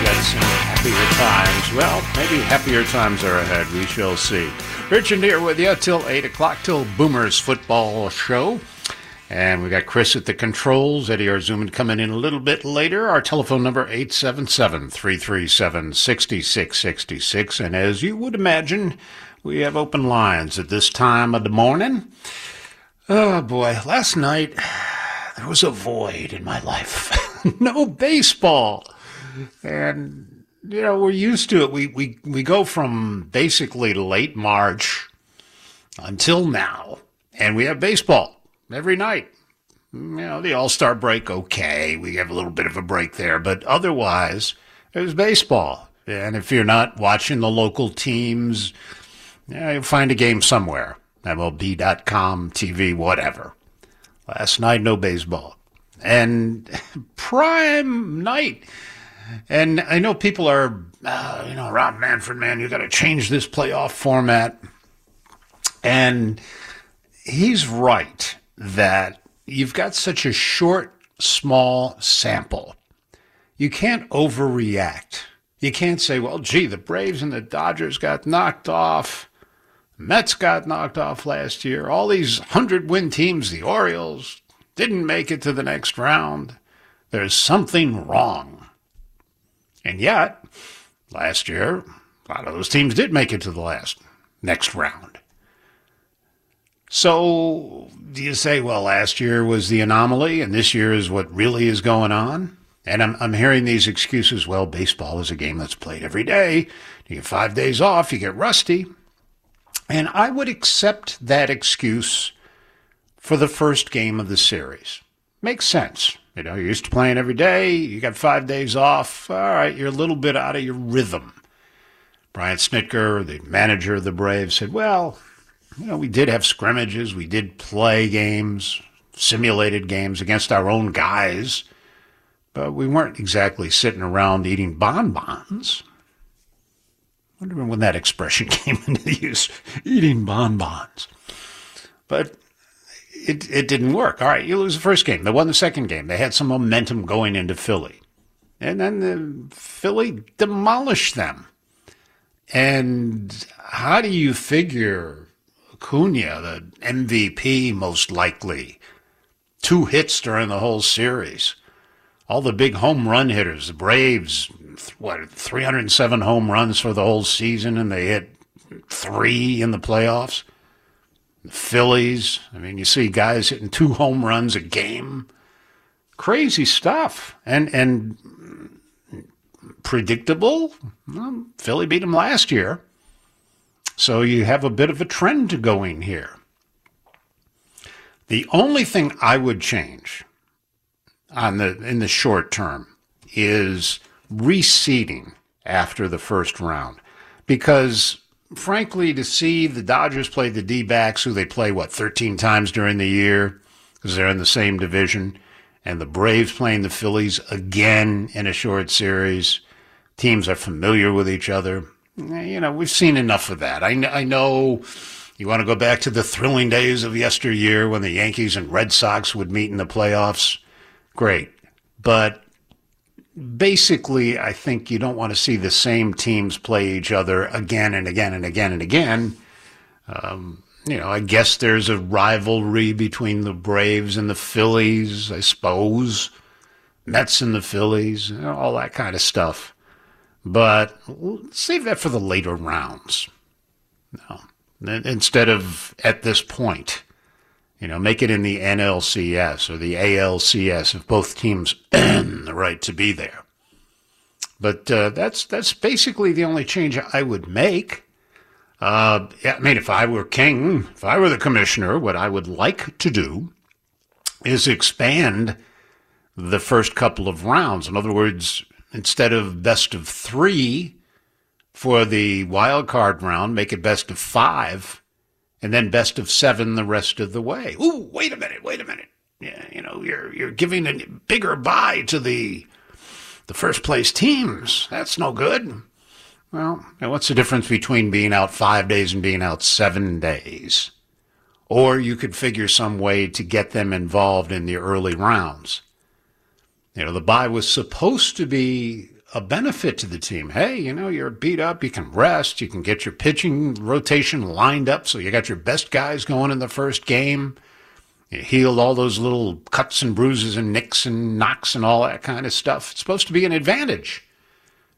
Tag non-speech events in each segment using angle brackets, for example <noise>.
In happier times. Well, maybe happier times are ahead. We shall see. Richard here with you till 8 o'clock, till Boomer's football show. And we got Chris at the controls, Eddie Arzuman coming in a little bit later. Our telephone number 877-337-6666. And as you would imagine, we have open lines at this time of the morning. Oh boy, last night <sighs> there was a void in my life. <laughs> no baseball. And you know, we're used to it. We we we go from basically late March until now, and we have baseball every night. You know, the All Star break, okay, we have a little bit of a break there, but otherwise, it was baseball. And if you're not watching the local teams, yeah, you'll find a game somewhere. MLB.com, TV, whatever. Last night, no baseball. And <laughs> prime night. And I know people are, uh, you know, Rob Manfred, man, you got to change this playoff format. And he's right that you've got such a short, small sample. You can't overreact. You can't say, well, gee, the Braves and the Dodgers got knocked off. Mets got knocked off last year. All these 100 win teams, the Orioles, didn't make it to the next round. There's something wrong. And yet, last year, a lot of those teams did make it to the last next round. So, do you say, well, last year was the anomaly and this year is what really is going on? And I'm, I'm hearing these excuses. Well, baseball is a game that's played every day. You get five days off, you get rusty. And I would accept that excuse for the first game of the series. Makes sense. You know, you're used to playing every day, you got five days off. All right, you're a little bit out of your rhythm. Brian Snitker, the manager of the Braves, said, well, you know, we did have scrimmages, we did play games, simulated games against our own guys, but we weren't exactly sitting around eating bonbons. Wonder when that expression <laughs> came into use, eating bonbons. But it, it didn't work. All right, you lose the first game. They won the second game. They had some momentum going into Philly. And then the Philly demolished them. And how do you figure Acuna, the MVP most likely, two hits during the whole series? All the big home run hitters, the Braves, what, 307 home runs for the whole season, and they hit three in the playoffs. The Phillies, I mean, you see guys hitting two home runs a game. Crazy stuff. And, and predictable. Well, Philly beat them last year. So you have a bit of a trend going here. The only thing I would change on the in the short term is reseeding after the first round. Because frankly, to see the Dodgers play the D backs, who they play, what, 13 times during the year, because they're in the same division, and the Braves playing the Phillies again in a short series, teams are familiar with each other. Eh, you know, we've seen enough of that. I, I know you want to go back to the thrilling days of yesteryear when the Yankees and Red Sox would meet in the playoffs. Great. But basically, I think you don't want to see the same teams play each other again and again and again and again Um, you know, I guess there's a rivalry between the Braves and the Phillies, I suppose. Mets and the Phillies, all that kind of stuff. But save that for the later rounds. No. Instead of at this point, you know, make it in the NLCS or the ALCS if both teams earn <clears throat> the right to be there. But uh, that's that's basically the only change I would make. Uh, I mean, if I were king, if I were the commissioner, what I would like to do is expand the first couple of rounds. In other words, instead of best of three for the wild card round, make it best of five, and then best of seven the rest of the way. Ooh, wait a minute, wait a minute. Yeah, you know, you're you're giving a bigger bye to the the first place teams. That's no good. Well, what's the difference between being out five days and being out seven days? Or you could figure some way to get them involved in the early rounds. You know, the bye was supposed to be a benefit to the team. Hey, you know, you're beat up, you can rest, you can get your pitching rotation lined up so you got your best guys going in the first game. You healed all those little cuts and bruises and nicks and knocks and all that kind of stuff. It's supposed to be an advantage.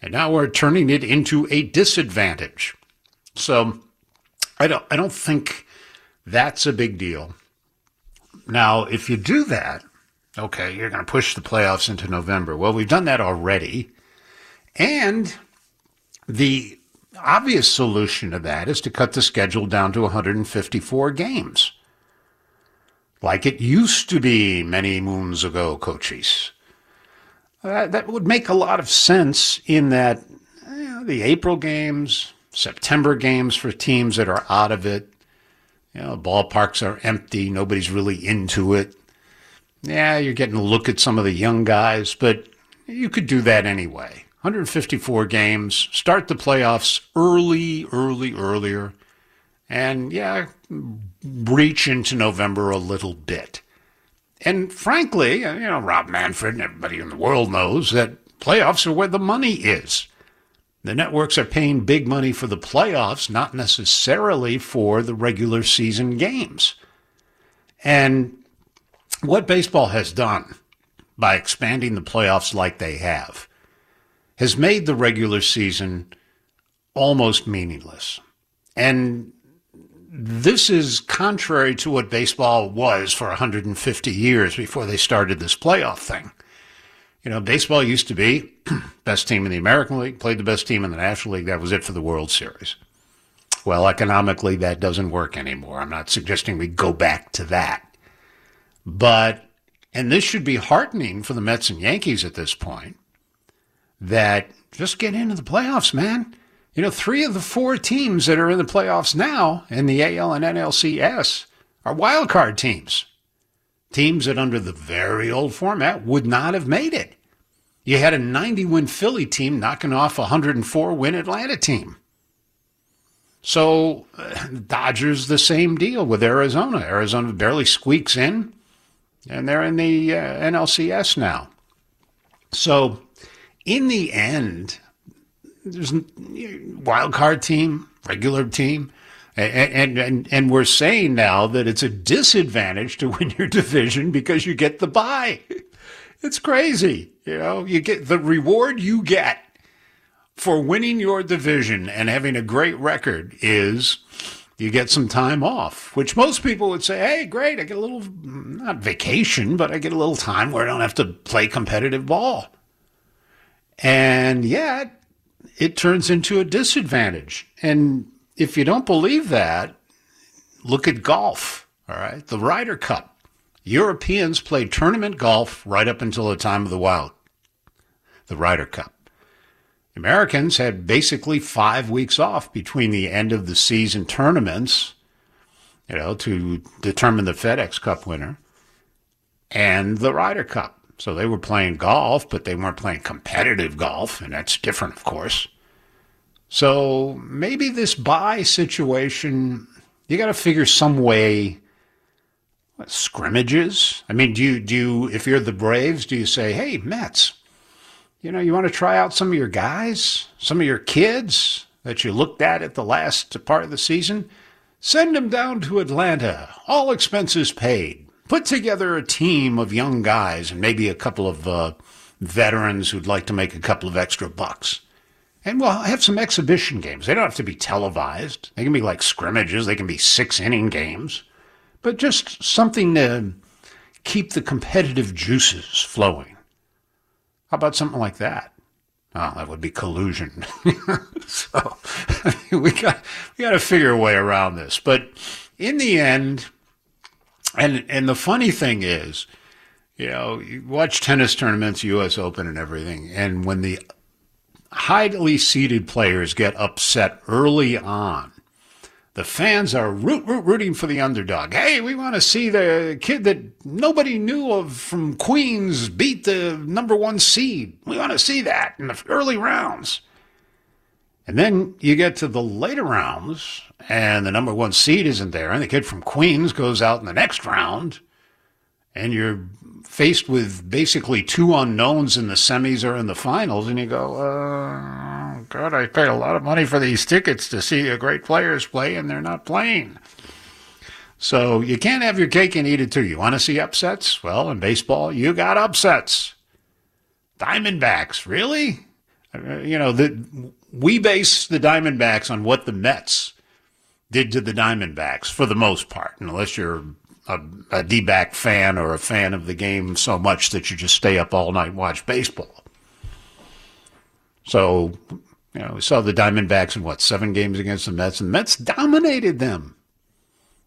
And now we're turning it into a disadvantage. So I don't I don't think that's a big deal. Now, if you do that, okay, you're going to push the playoffs into November. Well, we've done that already. And the obvious solution to that is to cut the schedule down to 154 games. Like it used to be many moons ago, coaches. Uh, that would make a lot of sense in that you know, the April games, September games for teams that are out of it. You know, ballparks are empty. Nobody's really into it. Yeah, you're getting a look at some of the young guys, but you could do that anyway. 154 games, start the playoffs early, early, earlier, and yeah, reach into November a little bit. And frankly, you know, Rob Manfred and everybody in the world knows that playoffs are where the money is. The networks are paying big money for the playoffs, not necessarily for the regular season games. And what baseball has done by expanding the playoffs like they have has made the regular season almost meaningless. And this is contrary to what baseball was for 150 years before they started this playoff thing. You know, baseball used to be <clears throat> best team in the American League, played the best team in the National League. That was it for the World Series. Well, economically, that doesn't work anymore. I'm not suggesting we go back to that. But, and this should be heartening for the Mets and Yankees at this point, that just get into the playoffs, man. You know, three of the four teams that are in the playoffs now in the AL and NLCS are wild card teams. Teams that under the very old format would not have made it. You had a 90 win Philly team knocking off a 104 win Atlanta team. So, uh, Dodgers, the same deal with Arizona. Arizona barely squeaks in, and they're in the uh, NLCS now. So, in the end, there's wild card team, regular team. And, and and we're saying now that it's a disadvantage to <laughs> win your division because you get the bye. It's crazy, you know. You get the reward you get for winning your division and having a great record is you get some time off, which most people would say, "Hey, great! I get a little not vacation, but I get a little time where I don't have to play competitive ball." And yet, it turns into a disadvantage. And if you don't believe that, look at golf. All right. The Ryder Cup. Europeans played tournament golf right up until the time of the Wild, the Ryder Cup. Americans had basically five weeks off between the end of the season tournaments, you know, to determine the FedEx Cup winner and the Ryder Cup. So they were playing golf, but they weren't playing competitive golf, and that's different, of course. So maybe this bye situation, you got to figure some way. What, scrimmages? I mean, do you do you, if you're the Braves, do you say, "Hey, Mets, you know, you want to try out some of your guys, some of your kids that you looked at at the last part of the season? Send them down to Atlanta, all expenses paid. Put together a team of young guys and maybe a couple of uh, veterans who'd like to make a couple of extra bucks. And we'll have some exhibition games. They don't have to be televised. They can be like scrimmages. They can be six inning games. But just something to keep the competitive juices flowing. How about something like that? Oh, that would be collusion. <laughs> so <laughs> we got we got to figure a way around this. But in the end, and and the funny thing is, you know, you watch tennis tournaments, U.S. Open, and everything, and when the highly seeded players get upset early on, the fans are root, root, rooting for the underdog. Hey, we want to see the kid that nobody knew of from Queens beat the number one seed. We want to see that in the early rounds. And then you get to the later rounds, and the number one seed isn't there, and the kid from Queens goes out in the next round, and you're faced with basically two unknowns in the semis or in the finals, and you go, uh, God, I paid a lot of money for these tickets to see the great players play, and they're not playing. So you can't have your cake and eat it too. You want to see upsets? Well, in baseball, you got upsets. Diamondbacks, really? Uh, you know, the, we base the Diamondbacks on what the Mets did to the Diamondbacks for the most part, unless you're a, a D-back fan or a fan of the game so much that you just stay up all night and watch baseball. So, you know, we saw the Diamondbacks in what, seven games against the Mets, and the Mets dominated them.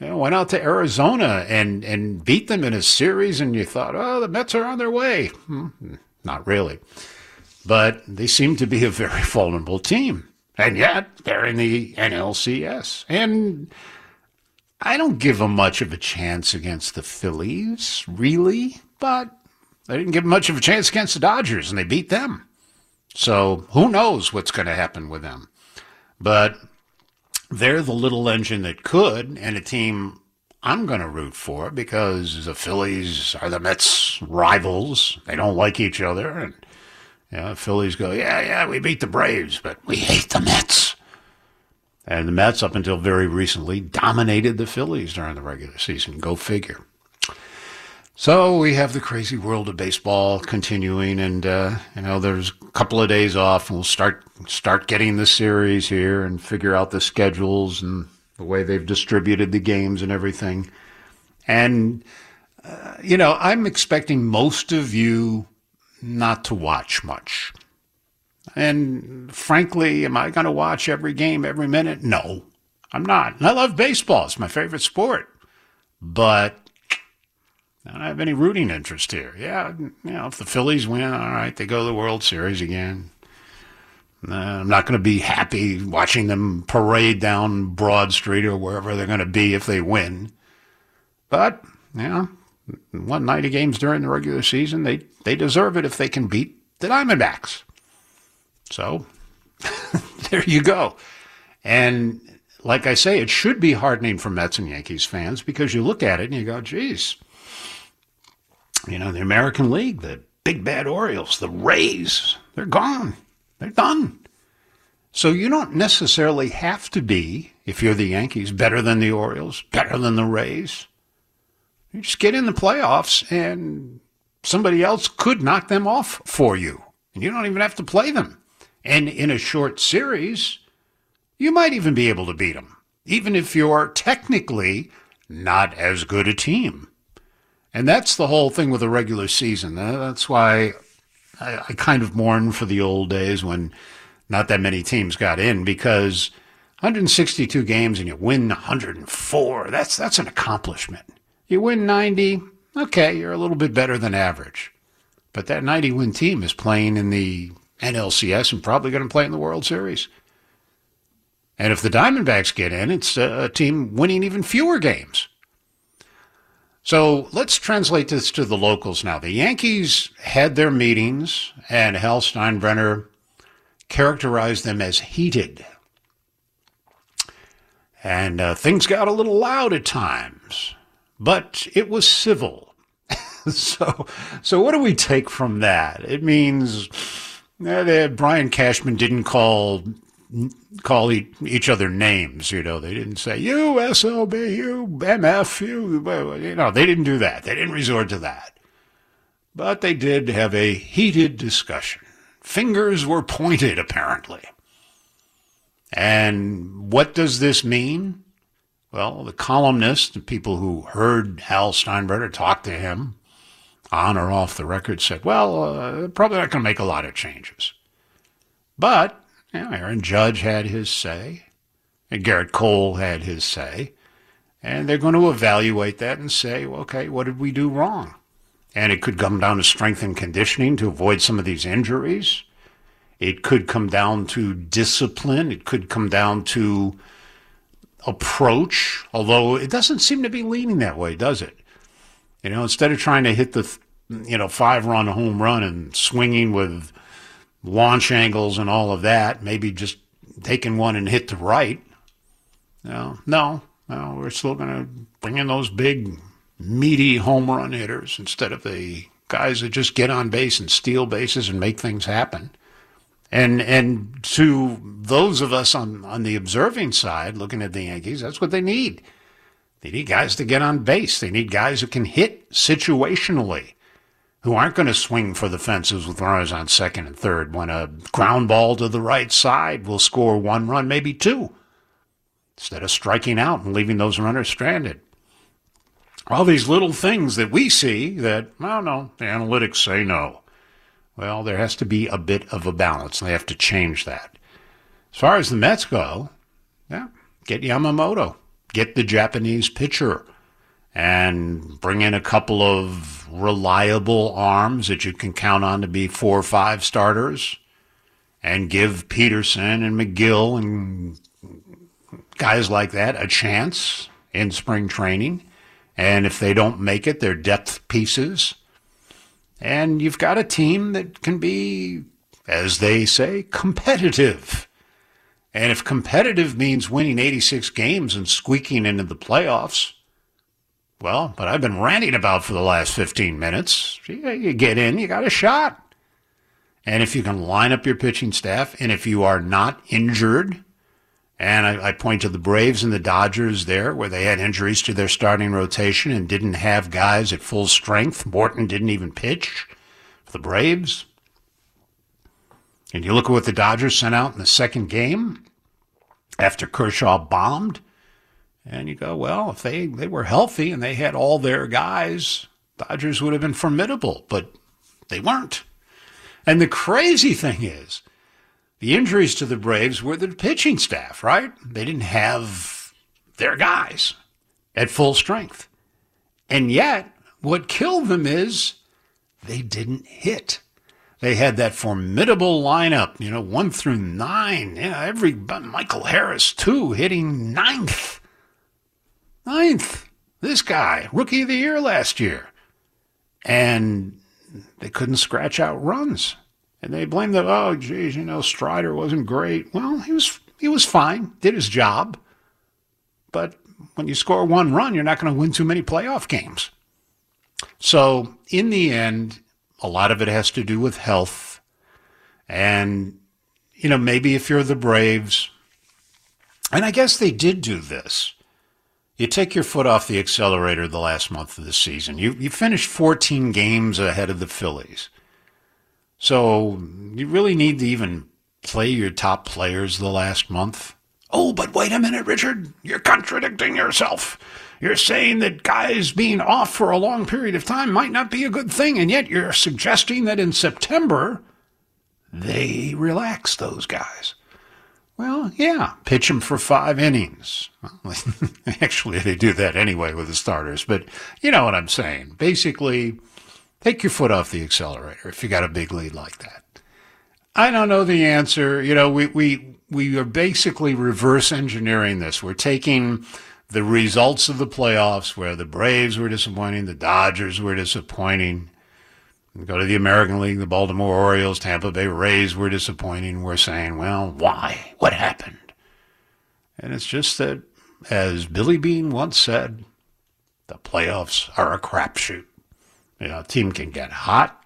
You know, went out to Arizona and, and beat them in a series, and you thought, oh, the Mets are on their way. Hmm, not really. But they seem to be a very <laughs> vulnerable team. And yet, they're in the NLCS. And I don't give them much of a chance against the Phillies, really, but they didn't give much of a chance against the Dodgers, and they beat them. So who knows what's going to happen with them? But they're the little engine that could, and a team I'm going to root for because the Phillies are the Mets' rivals. They don't like each other, and know, Phillies go, yeah, yeah, we beat the Braves, but we hate the Mets. And the Mets, up until very recently, dominated the Phillies during the regular season. Go figure. So we have the crazy world of baseball continuing, and uh, you know there's a couple of days off, and we'll start start getting the series here and figure out the schedules and the way they've distributed the games and everything. And uh, you know, I'm expecting most of you not to watch much. And frankly, am I going to watch every game every minute? No, I'm not. And I love baseball. It's my favorite sport. But I don't have any rooting interest here. Yeah, you know, if the Phillies win, all right, they go to the World Series again. Uh, I'm not going to be happy watching them parade down Broad Street or wherever they're going to be if they win. But, yeah, won 90 games during the regular season. They, they deserve it if they can beat the Diamondbacks. So <laughs> there you go. And like I say, it should be hardening for Mets and Yankees fans because you look at it and you go, geez, you know, the American League, the big bad Orioles, the Rays, they're gone. They're done. So you don't necessarily have to be, if you're the Yankees, better than the Orioles, better than the Rays. You just get in the playoffs and somebody else could knock them off for you. And you don't even have to play them. And in a short series, you might even be able to beat them, even if you're technically not as good a team. And that's the whole thing with the regular season. Uh, that's why I, I kind of mourn for the old days when not that many teams got in because 162 games and you win 104. That's that's an accomplishment. You win 90, okay, you're a little bit better than average. But that 90 win team is playing in the NLCS and probably going to play in the World Series. And if the Diamondbacks get in, it's a team winning even fewer games. So let's translate this to the locals now. The Yankees had their meetings, and Hal Steinbrenner characterized them as heated. And uh, things got a little loud at times, but it was civil. <laughs> so, so what do we take from that? It means eh, that Brian Cashman didn't call call each other names. You know, they didn't say you SOB, you MF, you. You know, they didn't do that. They didn't resort to that. But they did have a heated discussion. Fingers were pointed, apparently. And what does this mean? Well, the columnists, the people who heard Hal Steinbrenner talk to him on or off the record said, well, uh, probably not going to make a lot of changes. But you know, Aaron Judge had his say, and Gerrit Cole had his say, and they're going to evaluate that and say, okay, what did we do wrong? And it could come down to strength and conditioning to avoid some of these injuries. It could come down to discipline. It could come down to approach, although it doesn't seem to be leaning that way, does it? You know, instead of trying to hit the, you know, five run home run and swinging with launch angles and all of that, maybe just taking one and hit the right. No, no, no, we're still going to bring in those big, meaty home run hitters instead of the guys that just get on base and steal bases and make things happen. And and to those of us on, on the observing side, looking at the Yankees, that's what they need. They need guys to get on base. They need guys who can hit situationally, who aren't going to swing for the fences with runners on second and third when a ground ball to the right side will score one run, maybe two, instead of striking out and leaving those runners stranded. All these little things that we see that, well, no, the analytics say no. Well, there has to be a bit of a balance. They have to change that. As far as the Mets go, yeah, get Yamamoto, get the Japanese pitcher, and bring in a couple of reliable arms that you can count on to be four or five starters, and give Peterson and Megill and guys like that a chance in spring training. And if they don't make it, they're depth pieces. And you've got a team that can be, as they say, competitive. And if competitive means winning 86 games and squeaking into the playoffs, well, but I've been ranting about for the last 15 minutes. You get in, you got a shot. And if you can line up your pitching staff, and if you are not injured, and I, I, point to the Braves and the Dodgers there, where they had injuries to their starting rotation and didn't have guys at full strength. Morton didn't even pitch for the Braves. And you look at what the Dodgers sent out in the second game after Kershaw bombed. And you go, well, if they, they were healthy and they had all their guys, Dodgers would have been formidable, but they weren't. And the crazy thing is, the injuries to the Braves were the pitching staff, right? They didn't have their guys at full strength. And yet, what killed them is they didn't hit. They had that formidable lineup, you know, one through nine. Yeah, every Michael Harris too, hitting ninth. Ninth. This guy, rookie of the year last year. And they couldn't scratch out runs. And they blame the oh geez, you know, Strider wasn't great. Well, he was he was fine, did his job. But when you score one run, you're not going to win too many playoff games. So in the end, a lot of it has to do with health. And, you know, maybe if you're the Braves, and I guess they did do this. You take your foot off the accelerator the last month of the season. You you finished 14 games ahead of the Phillies. So you really need to even play your top players the last month. Oh, but wait a minute, Richard. You're contradicting yourself. You're saying that guys being off for a long period of time might not be a good thing, and yet you're suggesting that in September they relax those guys. Well, yeah, pitch them for five innings. <laughs> Actually, they do that anyway with the starters, but you know what I'm saying. Basically, Take your foot off the accelerator if you got a big lead like that. I don't know the answer. You know, we, we, we are basically reverse engineering this. We're taking the results of the playoffs where the Braves were disappointing, the Dodgers were disappointing. We go to the American League, the Baltimore Orioles, Tampa Bay Rays were disappointing. We're saying, well, why? What happened? And it's just that, as Billy Beane once said, the playoffs are a crapshoot. You know, team can get hot,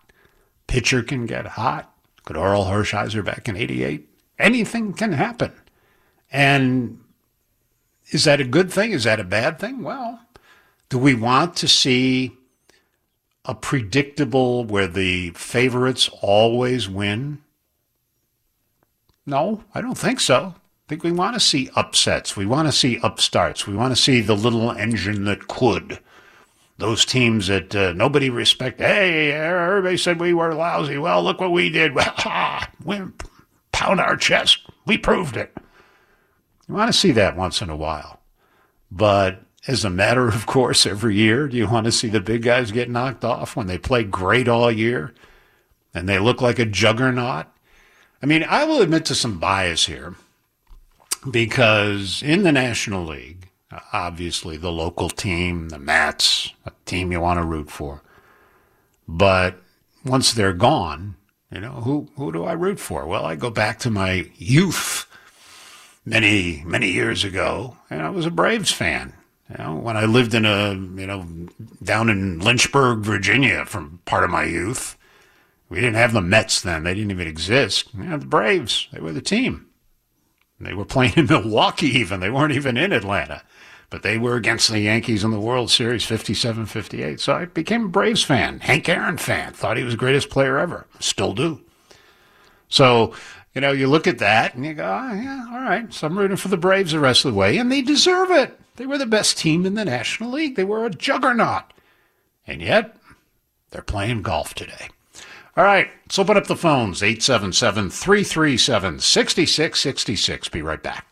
pitcher can get hot. Could Orel Hershiser back in '88? Anything can happen. And is that a good thing? Is that a bad thing? Well, do we want to see a predictable where the favorites always win? No, I don't think so. I think we want to see upsets. We want to see upstarts. We want to see the little engine that could. Those teams that uh, nobody respect. Hey, everybody said we were lousy. Well, look what we did. <laughs> We pound our chest. We proved it. You want to see that once in a while. But as a matter of course, every year, do you want to see the big guys get knocked off when they play great all year and they look like a juggernaut? I mean, I will admit to some bias here because in the National League, obviously the local team, the Mets, a team you want to root for. But once they're gone, you know, who, who do I root for? Well, I go back to my youth many, many years ago, and I was a Braves fan. You know, when I lived in a, you know, down in Lynchburg, Virginia, from part of my youth, we didn't have the Mets then. They didn't even exist. You know, the Braves, they were the team. They were playing in Milwaukee even. They weren't even in Atlanta. But they were against the Yankees in the World Series 57 58. So I became a Braves fan, Hank Aaron fan. Thought he was the greatest player ever. Still do. So, you know, you look at that and you go, oh, yeah, all right. So I'm rooting for the Braves the rest of the way. And they deserve it. They were the best team in the National League. They were a juggernaut. And yet, they're playing golf today. All right, let's open up the phones 877 337 6666. Be right back.